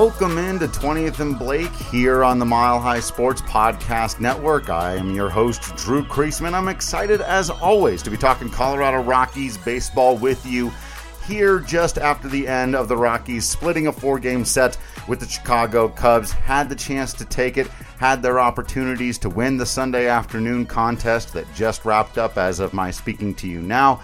Welcome into 20th and Blake here on the Mile High Sports Podcast Network. I am your host, Drew Creasman. I'm excited, as always, to be talking Colorado Rockies baseball with you here just after the end of the Rockies splitting a four game set with the Chicago Cubs. Had the chance to take it, had their opportunities to win the Sunday afternoon contest that just wrapped up as of my speaking to you now,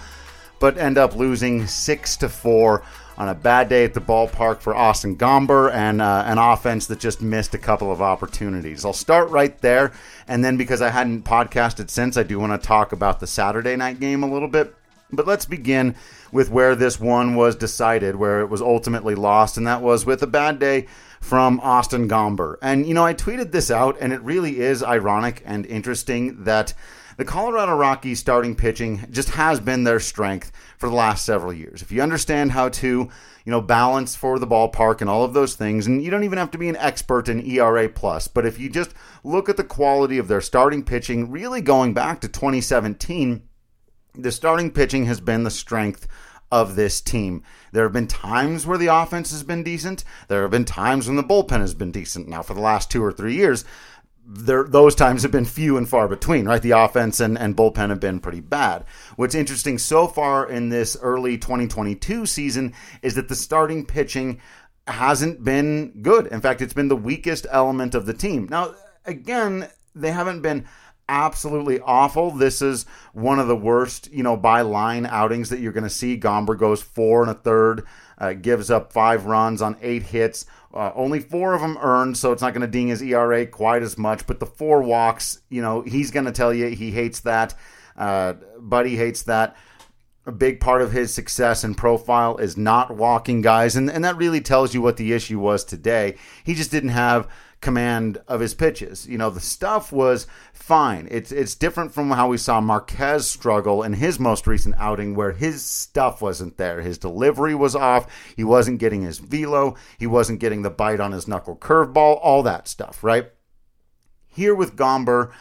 but end up losing 6 to 4 on a bad day at the ballpark for Austin Gomber and uh, an offense that just missed a couple of opportunities. I'll start right there, and then because I hadn't podcasted since, I do want to talk about the Saturday night game a little bit. But let's begin with where this one was decided, where it was ultimately lost, and that was with a bad day from Austin Gomber. And, you know, I tweeted this out, and it really is ironic and interesting that the Colorado Rockies starting pitching just has been their strength for the last several years. If you understand how to, you know, balance for the ballpark and all of those things, and you don't even have to be an expert in ERA plus, but if you just look at the quality of their starting pitching, really going back to 2017, the starting pitching has been the strength of this team. There have been times where the offense has been decent. There have been times when the bullpen has been decent. Now, for the last two or three years, there, those times have been few and far between, right? The offense and, and bullpen have been pretty bad. What's interesting so far in this early 2022 season is that the starting pitching hasn't been good. In fact, it's been the weakest element of the team. Now, again, they haven't been absolutely awful. This is one of the worst, you know, by line outings that you're going to see. Gomber goes four and a third, uh, gives up five runs on eight hits. Uh, only four of them earned, so it's not going to ding his ERA quite as much. But the four walks, you know, he's going to tell you he hates that. Uh, Buddy hates that. A big part of his success and profile is not walking guys, and, and that really tells you what the issue was today. He just didn't have command of his pitches. You know, the stuff was fine. It's it's different from how we saw Marquez struggle in his most recent outing where his stuff wasn't there. His delivery was off. He wasn't getting his velo. He wasn't getting the bite on his knuckle curveball, all that stuff, right? Here with Gomber,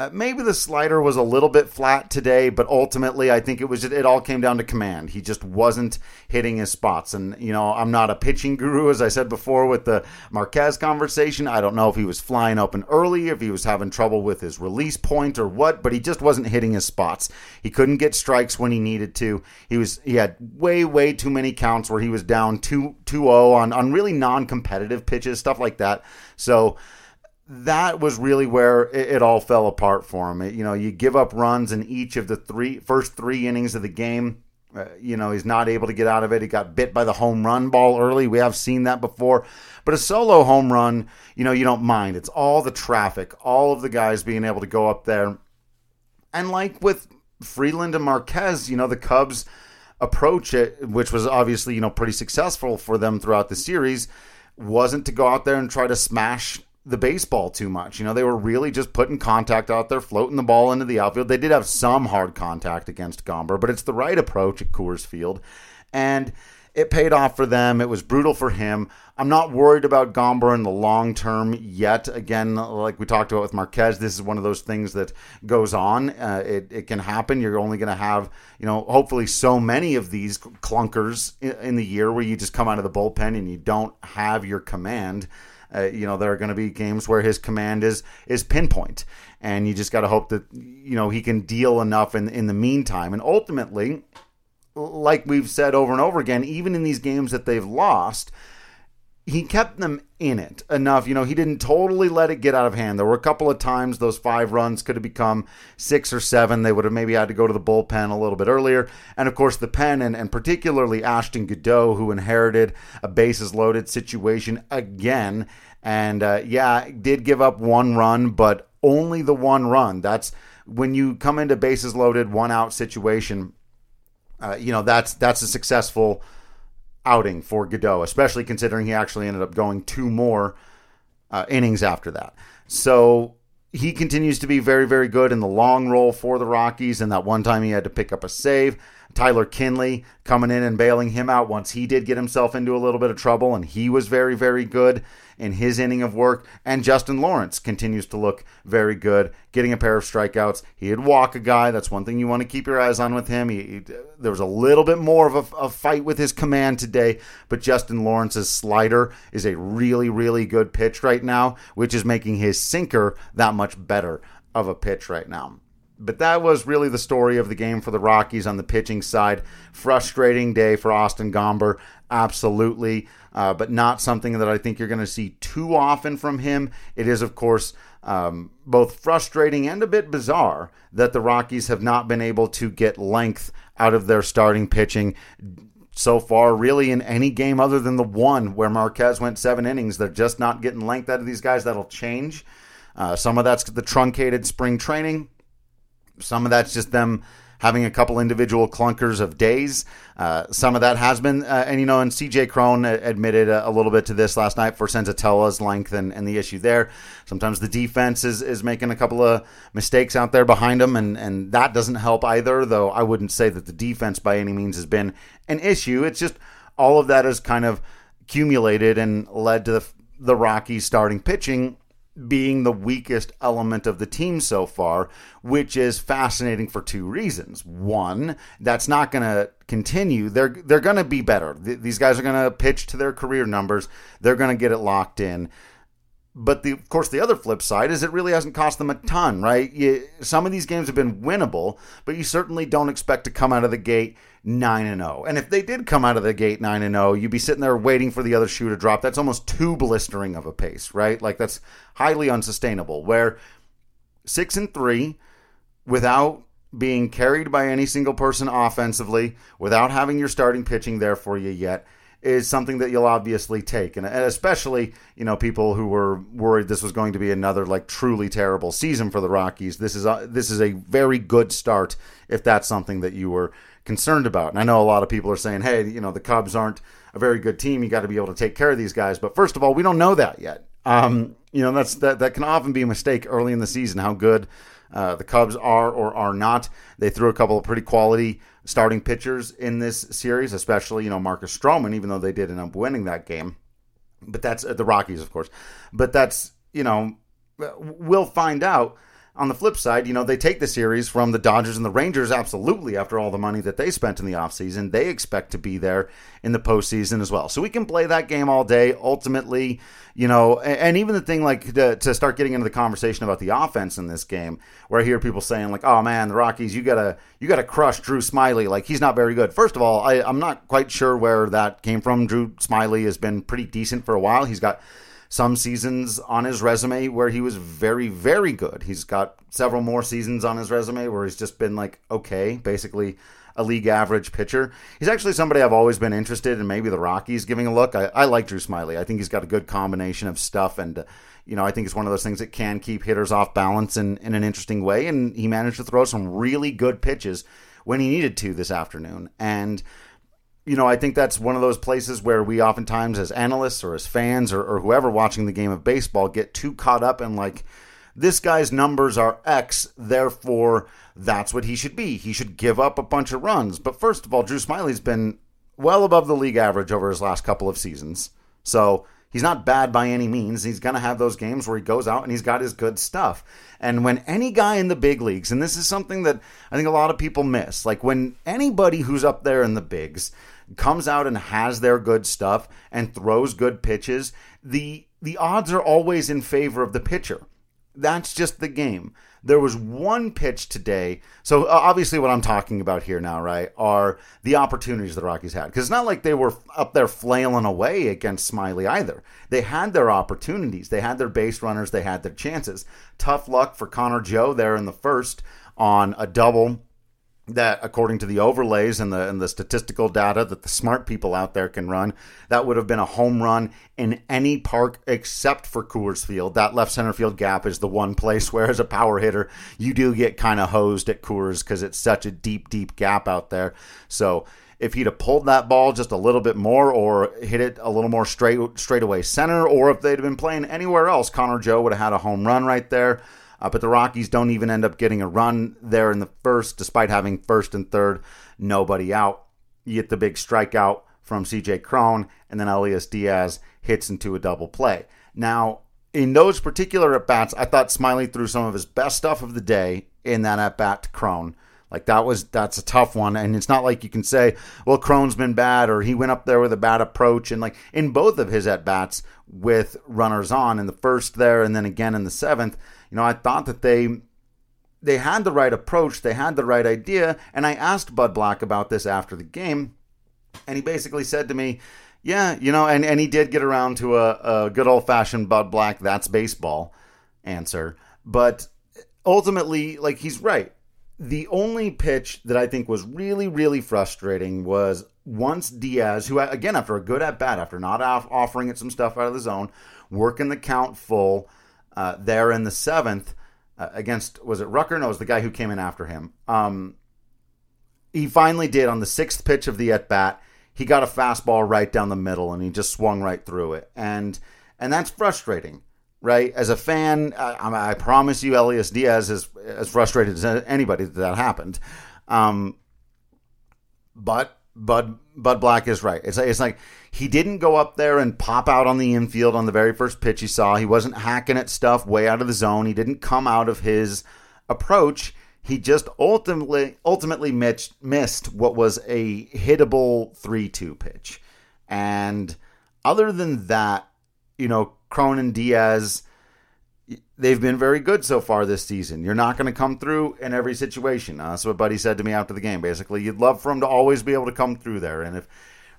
uh, maybe the slider was a little bit flat today, but ultimately, I think it was it all came down to command. He just wasn't hitting his spots, and you know I'm not a pitching guru, as I said before with the Marquez conversation. I don't know if he was flying open early, if he was having trouble with his release point or what, but he just wasn't hitting his spots. He couldn't get strikes when he needed to. He was he had way way too many counts where he was down 2 2-0 on on really non-competitive pitches, stuff like that. So that was really where it, it, all fell apart for him. It, you know, you give up runs in each of the three first three innings of the game. Uh, you know, he's not able to get out of it. He got bit by the home run ball early. We have seen that before. But a solo home run, you know, you don't mind. It's all the traffic, all of the guys being able to go up there. And like with Freeland and Marquez, you know, the Cubs approach it, which was obviously, you know, pretty successful for them throughout the series, wasn't to go out there and try to smash the baseball too much. You know, they were really just putting contact out there, floating the ball into the outfield. They did have some hard contact against Gomber, but it's the right approach at Coors Field. And it paid off for them. It was brutal for him. I'm not worried about Gomber in the long term yet. Again, like we talked about with Marquez, this is one of those things that goes on. Uh, it, it can happen. You're only going to have, you know, hopefully so many of these clunkers in, in the year where you just come out of the bullpen and you don't have your command. Uh, you know, there are going to be games where his command is is pinpoint, and you just got to hope that you know he can deal enough in in the meantime. And ultimately, like we've said over and over again, even in these games that they've lost, he kept them in it enough. You know, he didn't totally let it get out of hand. There were a couple of times those five runs could have become six or seven. They would have maybe had to go to the bullpen a little bit earlier. And of course, the pen, and, and particularly Ashton Goudeau, who inherited a bases loaded situation again. And uh, yeah, did give up one run, but only the one run. That's when you come into bases loaded, one out situation. Uh, you know, that's that's a successful outing for Goudeau, especially considering he actually ended up going two more uh, innings after that. So he continues to be very, very good in the long role for the Rockies. And that one time he had to pick up a save. Tyler Kinley coming in and bailing him out once he did get himself into a little bit of trouble, and he was very, very good in his inning of work. And Justin Lawrence continues to look very good, getting a pair of strikeouts. He had walk a guy. That's one thing you want to keep your eyes on with him. He, he, there was a little bit more of a, a fight with his command today, but Justin Lawrence's slider is a really, really good pitch right now, which is making his sinker that much better of a pitch right now. But that was really the story of the game for the Rockies on the pitching side. Frustrating day for Austin Gomber, absolutely, uh, but not something that I think you're going to see too often from him. It is, of course, um, both frustrating and a bit bizarre that the Rockies have not been able to get length out of their starting pitching so far, really, in any game other than the one where Marquez went seven innings. They're just not getting length out of these guys. That'll change. Uh, some of that's the truncated spring training. Some of that's just them having a couple individual clunkers of days. Uh, some of that has been, uh, and you know, and CJ Cron admitted a, a, little bit to this last night for Senzatela's length and, and the issue there. Sometimes the defense is, is making a couple of mistakes out there behind them, and, and that doesn't help either, though I wouldn't say that the defense by any means has been an issue. It's just all of that has kind of accumulated and led to the, the Rockies starting pitching being the weakest element of the team so far, which is fascinating for two reasons. One, that's not going to continue. They're they're going to be better. These guys are going to pitch to their career numbers. They're going to get it locked in. But the, of course, the other flip side is it really hasn't cost them a ton, right? You, some of these games have been winnable, but you certainly don't expect to come out of the gate nine and zero. Oh. And if they did come out of the gate nine and zero, you'd be sitting there waiting for the other shoe to drop. That's almost too blistering of a pace, right? Like that's highly unsustainable. Where six and three, without being carried by any single person offensively, without having your starting pitching there for you yet is something that you'll obviously take, and especially you know people who were worried this was going to be another like truly terrible season for the Rockies. This is a, this is a very good start if that's something that you were concerned about. And I know a lot of people are saying, hey, you know the Cubs aren't a very good team. You got to be able to take care of these guys. But first of all, we don't know that yet. Um, you know that's that that can often be a mistake early in the season. How good uh, the Cubs are or are not. They threw a couple of pretty quality starting pitchers in this series, especially, you know, Marcus Stroman, even though they did end up winning that game. But that's uh, the Rockies, of course. But that's, you know, we'll find out on the flip side, you know, they take the series from the Dodgers and the Rangers absolutely after all the money that they spent in the offseason. They expect to be there in the postseason as well. So we can play that game all day. Ultimately, you know, and even the thing like to, to start getting into the conversation about the offense in this game, where I hear people saying like, "Oh man, the Rockies, you gotta you gotta crush Drew Smyly. Like he's not very good." First of all, I, I'm not quite sure where that came from. Drew Smyly has been pretty decent for a while. He's got some seasons on his resume where he was very, very good. He's got several more seasons on his resume where he's just been like, okay, basically a league average pitcher. He's actually somebody I've always been interested in, maybe the Rockies giving a look. I, I like Drew Smyly. I think he's got a good combination of stuff and. Uh, you know, I think it's one of those things that can keep hitters off balance in, in an interesting way. And he managed to throw some really good pitches when he needed to this afternoon. And you know, I think that's one of those places where we oftentimes, as analysts or as fans or, or whoever watching the game of baseball, get too caught up in like, this guy's numbers are X, therefore that's what he should be. He should give up a bunch of runs. But first of all, Drew Smyly's been well above the league average over his last couple of seasons. So he's not bad by any means. He's going to have those games where he goes out and he's got his good stuff. And when any guy in the big leagues, and this is something that I think a lot of people miss, like when anybody who's up there in the bigs, comes out and has their good stuff and throws good pitches, the the odds are always in favor of the pitcher. That's just the game. There was one pitch today. So uh, obviously, what I'm talking about here now, right, are the opportunities the Rockies had. Because it's not like they were up there flailing away against Smyly either. They had their opportunities. They had their base runners. They had their chances. Tough luck for Connor Joe there in the first on a double that according to the overlays and the and the statistical data that the smart people out there can run, that would have been a home run in any park except for Coors Field. That left center field gap is the one place where as a power hitter, you do get kind of hosed at Coors because it's such a deep, deep gap out there. So if he'd have pulled that ball just a little bit more or hit it a little more straight straight away center, or if they'd have been playing anywhere else, Connor Joe would have had a home run right there. Uh, but the Rockies don't even end up getting a run there in the first, despite having first and third, nobody out. You get the big strikeout from CJ Cron, and then Elias Diaz hits into a double play. Now, in those particular at bats, I thought Smyly threw some of his best stuff of the day in that at bat to Cron. Like that was that's a tough one, and it's not like you can say, well, Cron's been bad or he went up there with a bad approach. And like in both of his at bats with runners on in the first there and then again in the seventh, you know, I thought that they they had the right approach, they had the right idea, and I asked Bud Black about this after the game, and he basically said to me, yeah, you know, and, and he did get around to a, a good old fashioned Bud Black, that's baseball answer. But ultimately, like, he's right the only pitch that I think was really, really frustrating was once Diaz, who, again, after a good at bat, after not off- offering it some stuff out of the zone, working the count full uh, there in the seventh uh, against, was it Rucker? No, it was the guy who came in after him. Um, he finally did on the sixth pitch of the at bat. He got a fastball right down the middle and he just swung right through it. And and that's frustrating right? As a fan, I, I, promise you, Elias Diaz is as frustrated as anybody that that happened. Um, but Bud Bud Black is right. It's like, it's like he didn't go up there and pop out on the infield on the very first pitch he saw. He wasn't hacking at stuff way out of the zone. He didn't come out of his approach. He just ultimately ultimately missed, missed what was a hittable three two pitch. And other than that, you know, Cronin, Diaz, they've been very good so far this season. You're not going to come through in every situation. Uh, that's what Buddy said to me after the game. Basically, you'd love for him to always be able to come through there. And if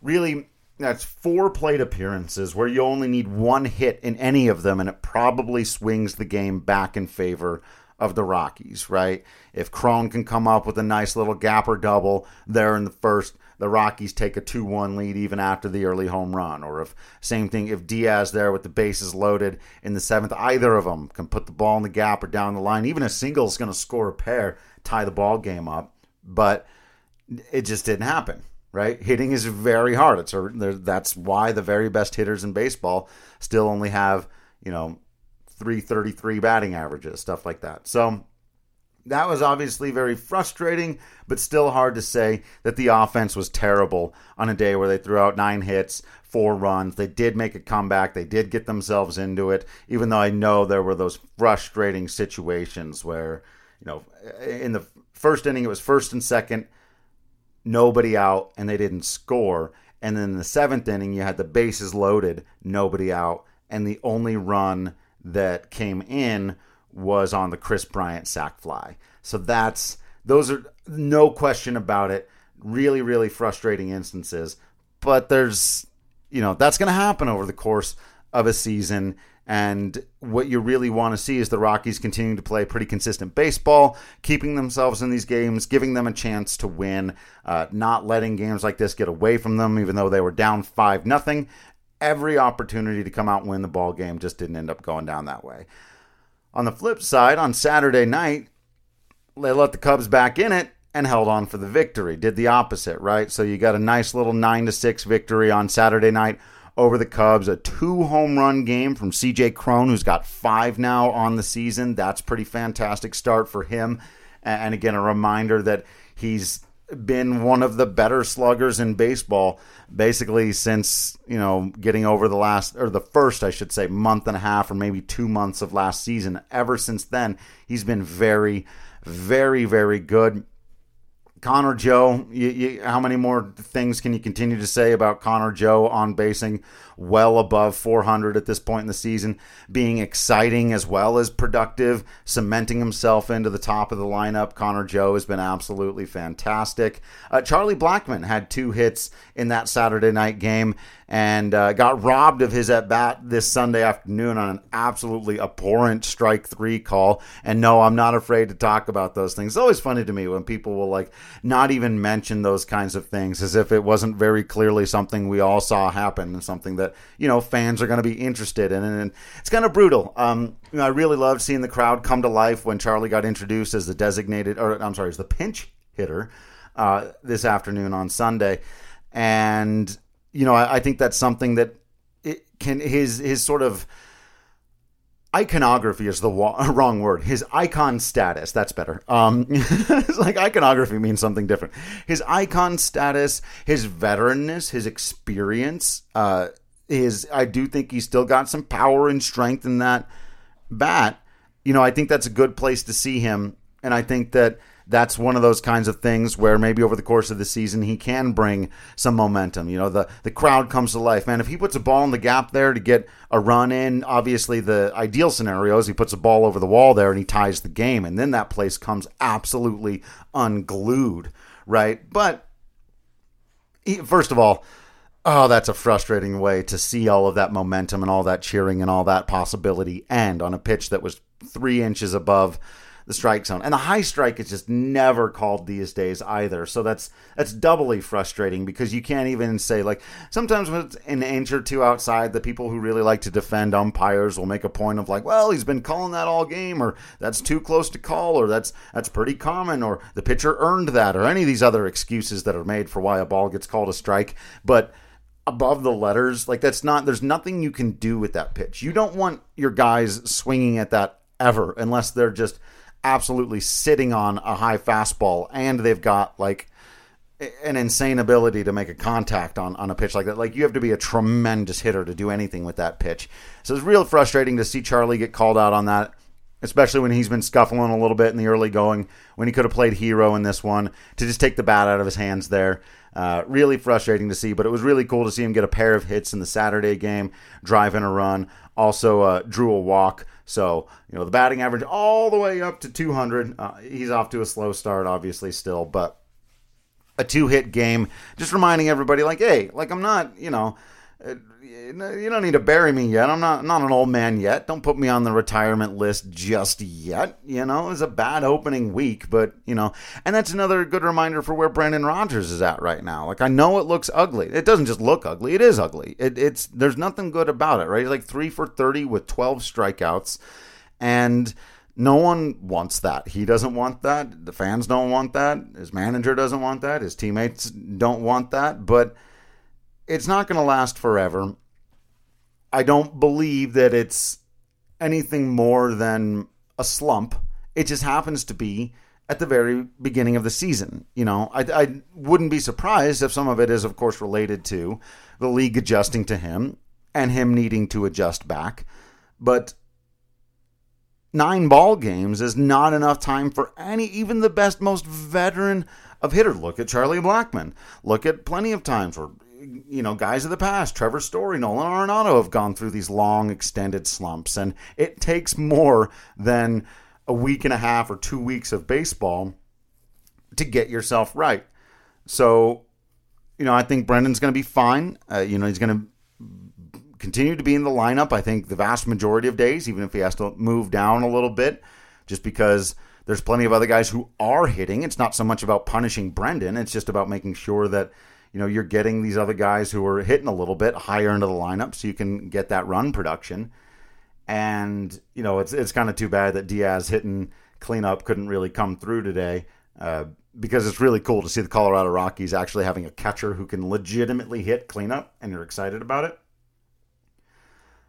really that's four plate appearances where you only need one hit in any of them, and it probably swings the game back in favor of the Rockies, right? If Cron can come up with a nice little gap or double there in the first, the Rockies take a 2 1 lead even after the early home run. Or if, same thing, if Diaz there with the bases loaded in the seventh, either of them can put the ball in the gap or down the line. Even a single is going to score a pair, tie the ball game up. But it just didn't happen, right? Hitting is very hard. It's a, that's why the very best hitters in baseball still only have, you know, 333 batting averages, stuff like that. So that was obviously very frustrating, but still hard to say that the offense was terrible on a day where they threw out nine hits, four runs. They did make a comeback. They did get themselves into it, even though I know there were those frustrating situations where, you know, in the first inning, it was first and second, nobody out, and they didn't score. And then in the seventh inning, you had the bases loaded, nobody out, and the only run that came in was on the Kris Bryant sac fly. So that's those are no question about it. Really, really frustrating instances. But there's you know, that's gonna happen over the course of a season. And what you really want to see is the Rockies continuing to play pretty consistent baseball, keeping themselves in these games, giving them a chance to win, uh, not letting games like this get away from them, even though they were down five nothing. Every opportunity to come out and win the ball game just didn't end up going down that way. On the flip side, on Saturday night, they let the Cubs back in it and held on for the victory. Did the opposite, right? So you got a nice little 9 to 6 victory on Saturday night over the Cubs, a two home run game from CJ Cron who's got 5 now on the season. That's pretty fantastic start for him. And again, a reminder that he's been one of the better sluggers in baseball basically since you know getting over the last or the first I should say month and a half or maybe 2 months of last season. Ever since then he's been very very very good. Connor Joe, you, you, how many more things can you continue to say about Connor Joe on basing well above 400 at this point in the season, being exciting as well as productive, cementing himself into the top of the lineup? Connor Joe has been absolutely fantastic. Uh, Charlie Blackmon had two hits in that Saturday night game and uh, got robbed of his at bat this Sunday afternoon on an absolutely abhorrent strike three call. And no, I'm not afraid to talk about those things. It's always funny to me when people will like not even mention those kinds of things as if it wasn't very clearly something we all saw happen and something that you know fans are going to be interested in. And it's kind of brutal. Um, you know, I really loved seeing the crowd come to life when Charlie got introduced as the designated, or I'm sorry, as the pinch hitter uh, this afternoon on Sunday. And you know, I, I think that's something that it can his his sort of iconography is the wa- wrong word. His icon status, that's better. Um, it's like iconography means something different. His icon status, his veteranness, his experience, uh, his, I do think he's still got some power and strength in that bat. You know, I think that's a good place to see him. And I think that that's one of those kinds of things where maybe over the course of the season he can bring some momentum. You know, the the crowd comes to life. Man, if he puts a ball in the gap there to get a run in, obviously the ideal scenario is he puts a ball over the wall there and he ties the game, and then that place comes absolutely unglued, right? But first of all, oh, that's a frustrating way to see all of that momentum and all that cheering and all that possibility end on a pitch that was three inches above the strike zone. And the high strike is just never called these days either. So that's that's doubly frustrating because you can't even say like sometimes when it's an inch or two outside, the people who really like to defend umpires will make a point of like, well, he's been calling that all game, or that's too close to call, or that's that's pretty common, or the pitcher earned that, or any of these other excuses that are made for why a ball gets called a strike. But above the letters. Like that's not there's nothing you can do with that pitch. You don't want your guys swinging at that ever unless they're just absolutely sitting on a high fastball and they've got like an insane ability to make a contact on, on a pitch like that. Like you have to be a tremendous hitter to do anything with that pitch. So it's real frustrating to see Charlie get called out on that, especially when he's been scuffling a little bit in the early going, when he could have played hero in this one, to just take the bat out of his hands there. Uh, really frustrating to see, but it was really cool to see him get a pair of hits in the Saturday game, drive in a run, also uh, drew a walk. So, you know, the batting average all the way up to 200. Uh, he's off to a slow start, obviously, still, but a two hit game. Just reminding everybody, like, hey, like, I'm not, you know, Uh, you don't need to bury me yet. I'm not not an old man yet. Don't put me on the retirement list just yet. You know, it was a bad opening week, but you know, and that's another good reminder for where Brendan Rodgers is at right now. Like I know it looks ugly. It doesn't just look ugly. It is ugly. It, it's there's nothing good about it, right? He's like three for thirty with twelve strikeouts, and no one wants that. He doesn't want that. The fans don't want that. His manager doesn't want that. His teammates don't want that. But it's not going to last forever. I don't believe that it's anything more than a slump. It just happens to be at the very beginning of the season. You know, I, I wouldn't be surprised if some of it is, of course, related to the league adjusting to him and him needing to adjust back. But nine ball games is not enough time for any, even the best, most veteran of hitter. Look at Charlie Blackmon. Look at plenty of times where you know, guys of the past, Trevor Story, Nolan Arenado have gone through these long, extended slumps. And it takes more than a week and a half or two weeks of baseball to get yourself right. So, you know, I think Brendan's going to be fine. Uh, you know, he's going to continue to be in the lineup, I think, the vast majority of days, even if he has to move down a little bit, just because there's plenty of other guys who are hitting. It's not so much about punishing Brendan, it's just about making sure that you know you're getting these other guys who are hitting a little bit higher into the lineup so you can get that run production. And you know it's it's kind of too bad that Diaz hitting cleanup couldn't really come through today uh, because it's really cool to see the Colorado Rockies actually having a catcher who can legitimately hit cleanup and you're excited about it.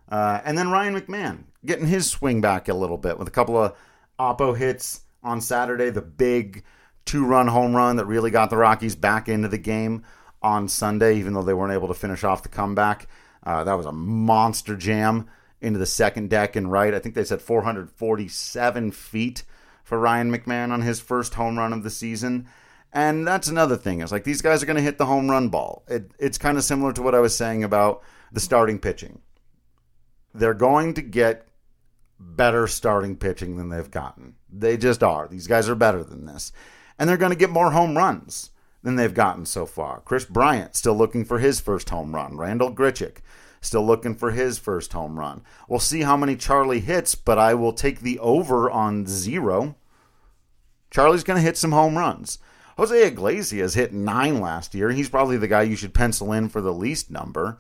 Uh, and then Ryan McMahon getting his swing back a little bit with a couple of oppo hits on Saturday the big two run home run that really got the Rockies back into the game on Sunday, even though they weren't able to finish off the comeback. Uh, that was a monster jam into the second deck and right. I think they said 447 feet for Ryan McMahon on his first home run of the season. And that's another thing. It's like these guys are going to hit the home run ball. It, it's kind of similar to what I was saying about the starting pitching. They're going to get better starting pitching than they've gotten. They just are. These guys are better than this. And they're going to get more home runs than they've gotten so far. Kris Bryant still looking for his first home run. Randal Grichuk still looking for his first home run. We'll see how many Charlie hits, but I will take the over on zero. Charlie's going to hit some home runs. Jose Iglesias hit nine last year. He's probably the guy you should pencil in for the least number.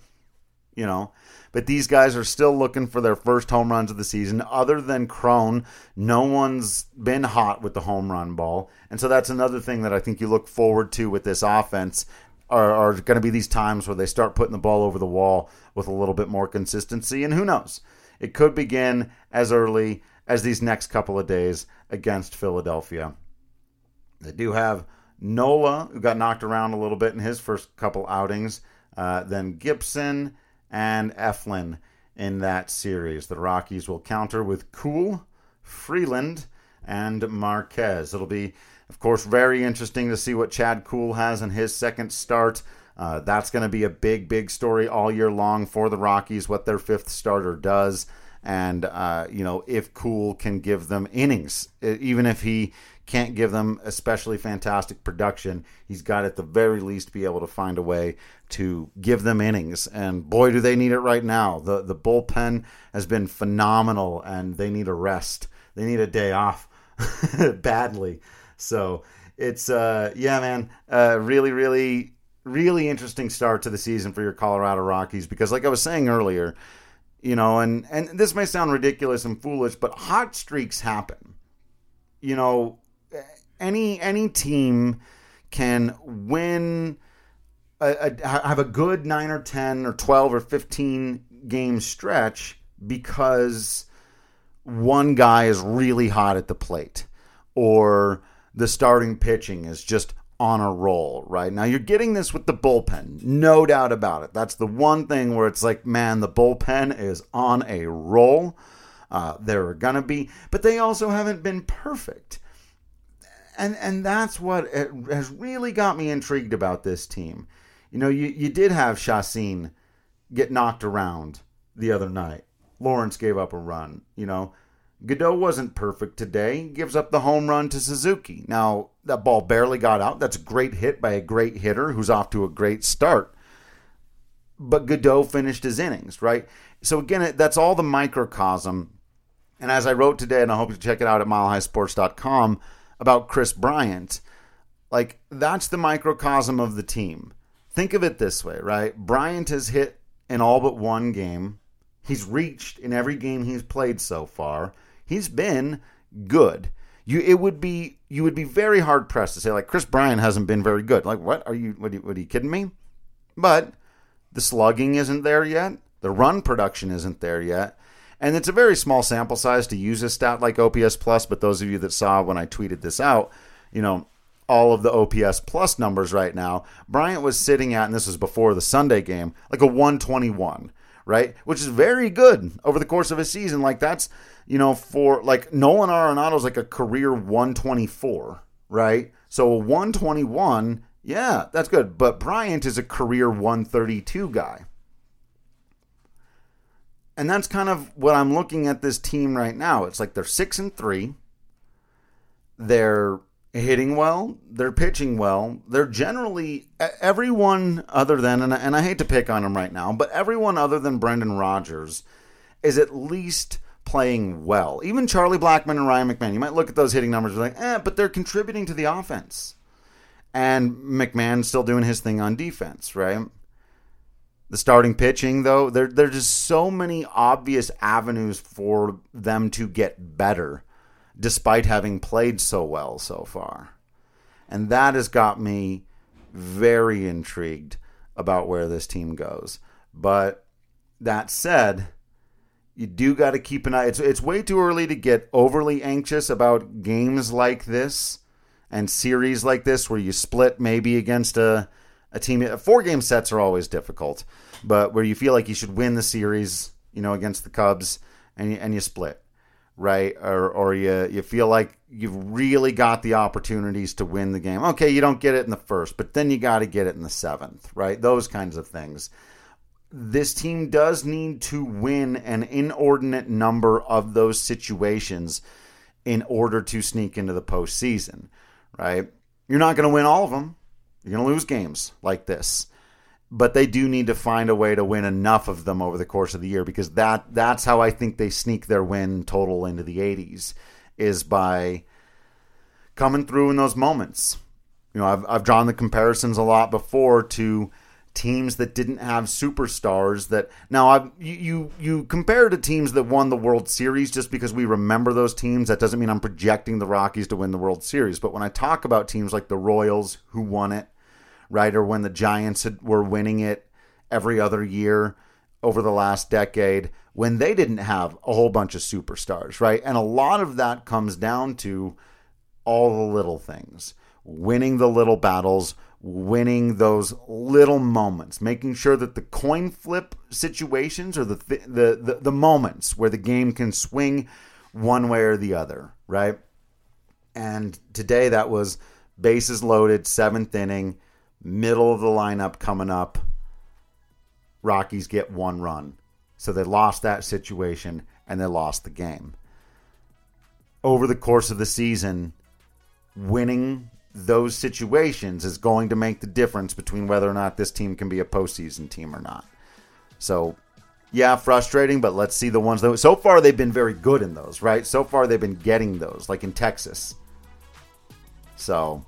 You know, but these guys are still looking for their first home runs of the season. Other than Cron, no one's been hot with the home run ball. And so that's another thing that I think you look forward to with this offense are, are going to be these times where they start putting the ball over the wall with a little bit more consistency. And who knows? it could begin as early as these next couple of days against Philadelphia. They do have Nola, who got knocked around a little bit in his first couple outings, uh, then Gibson and Eflin in that series. The Rockies will counter with Kuhl, Freeland, and Marquez. It'll be, of course, very interesting to see what Chad Kuhl has in his second start. Uh, that's going to be a big, big story all year long for the Rockies, what their fifth starter does. And, uh, you know, if Kuhl can give them innings, even if he can't give them especially fantastic production, he's got at the very least be able to find a way to give them innings. And boy, do they need it right now. The, the bullpen has been phenomenal and they need a rest. They need a day off badly. So it's, uh, yeah, man, uh, really, really really interesting start to the season for your Colorado Rockies because, like I was saying earlier, you know, and and this may sound ridiculous and foolish, but hot streaks happen. You know, any any team can win, a, a, have a good nine or ten or twelve or fifteen game stretch because one guy is really hot at the plate or the starting pitching is just on a roll, right? Now you're getting this with the bullpen, no doubt about it. That's the one thing where it's like, man, the bullpen is on a roll. Uh, they're gonna be, but they also haven't been perfect, and and that's what has really got me intrigued about this team. You know, you you did have Chacín get knocked around the other night. Lawrence gave up a run. You know, Goudeau wasn't perfect today. He Gives up the home run to Suzuki. Now, that ball barely got out. That's a great hit by a great hitter who's off to a great start. But Goudeau finished his innings, right? So, again, that's all the microcosm. And as I wrote today, and I hope you check it out at milehighsports.com about Kris Bryant, like that's the microcosm of the team. Think of it this way, right? Bryant has hit in all but one game. He's reached in every game he's played so far he's been good. You it would be you would be very hard pressed to say like Kris Bryant hasn't been very good. Like what are you what are you, what are you kidding me? But the slugging isn't there yet. The run production isn't there yet. And it's a very small sample size to use a stat like OPS plus, but those of you that saw when I tweeted this out, you know, all of the OPS plus numbers right now, Bryant was sitting at, and this was before the Sunday game, like a 121, right? Which is very good over the course of a season. Like that's you know, for like Nolan Arenado's like a career 124, right? So a 121, yeah, that's good. But Bryant is a career 132 guy. And that's kind of what I'm looking at this team right now. It's like they're 6 and 3. They're hitting well, they're pitching well. They're generally everyone other than and I, and I hate to pick on them right now, but everyone other than Brendan Rodgers is at least playing well. Even Charlie Blackmon and Ryan McMahon, you might look at those hitting numbers and like, eh, but they're contributing to the offense. And McMahon's still doing his thing on defense, right? The starting pitching, though, there there's just so many obvious avenues for them to get better, despite having played so well so far. And that has got me very intrigued about where this team goes. But that said, you do got to keep an eye. It's it's way too early to get overly anxious about games like this and series like this where you split maybe against a a team. Four game sets are always difficult, but where you feel like you should win the series, you know, against the Cubs, and you, and you split, right? Or or you you feel like you've really got the opportunities to win the game. Okay, you don't get it in the first, but then you got to get it in the seventh, right? Those kinds of things this team does need to win an inordinate number of those situations in order to sneak into the postseason, right? You're not going to win all of them. You're going to lose games like this. But they do need to find a way to win enough of them over the course of the year because that that's how I think they sneak their win total into the 80s is by coming through in those moments. You know, I've I've drawn the comparisons a lot before to teams that didn't have superstars that now I, you, you you compare to teams that won the World Series just because we remember those teams that doesn't mean I'm projecting the Rockies to win the World Series but when I talk about teams like the Royals who won it right or when the Giants had, were winning it every other year over the last decade when they didn't have a whole bunch of superstars, right? And a lot of that comes down to all the little things, winning the little battles, winning those little moments, making sure that the coin flip situations are the, th- the, the the moments where the game can swing one way or the other, right? And today that was bases loaded, seventh inning, middle of the lineup coming up. Rockies get one run. So they lost that situation and they lost the game. Over the course of the season, winning those situations is going to make the difference between whether or not this team can be a postseason team or not. So, yeah, frustrating, but let's see the ones that. So far, they've been very good in those, right? So far, they've been getting those, like in Texas. So,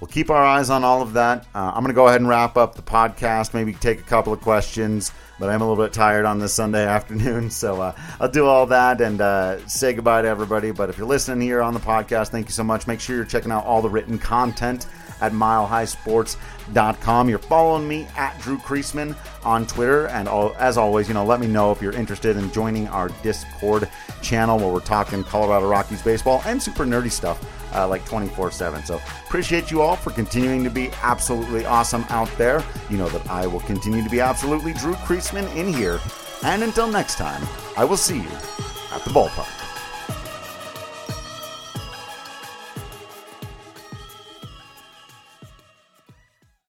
we'll keep our eyes on all of that. Uh, I'm going to go ahead and wrap up the podcast, maybe take a couple of questions but I'm a little bit tired on this Sunday afternoon. So uh, I'll do all that and uh, say goodbye to everybody. But if you're listening here on the podcast, thank you so much. Make sure you're checking out all the written content at milehighsports.com. You're following me at Drew Creasman on Twitter. And all, as always, you know, let me know if you're interested in joining our Discord channel where we're talking Colorado Rockies baseball and super nerdy stuff uh, like 24 7. So appreciate you all for continuing to be absolutely awesome out there. You know that I will continue to be absolutely Drew Creasman in here. And until next time, I will see you at the ballpark.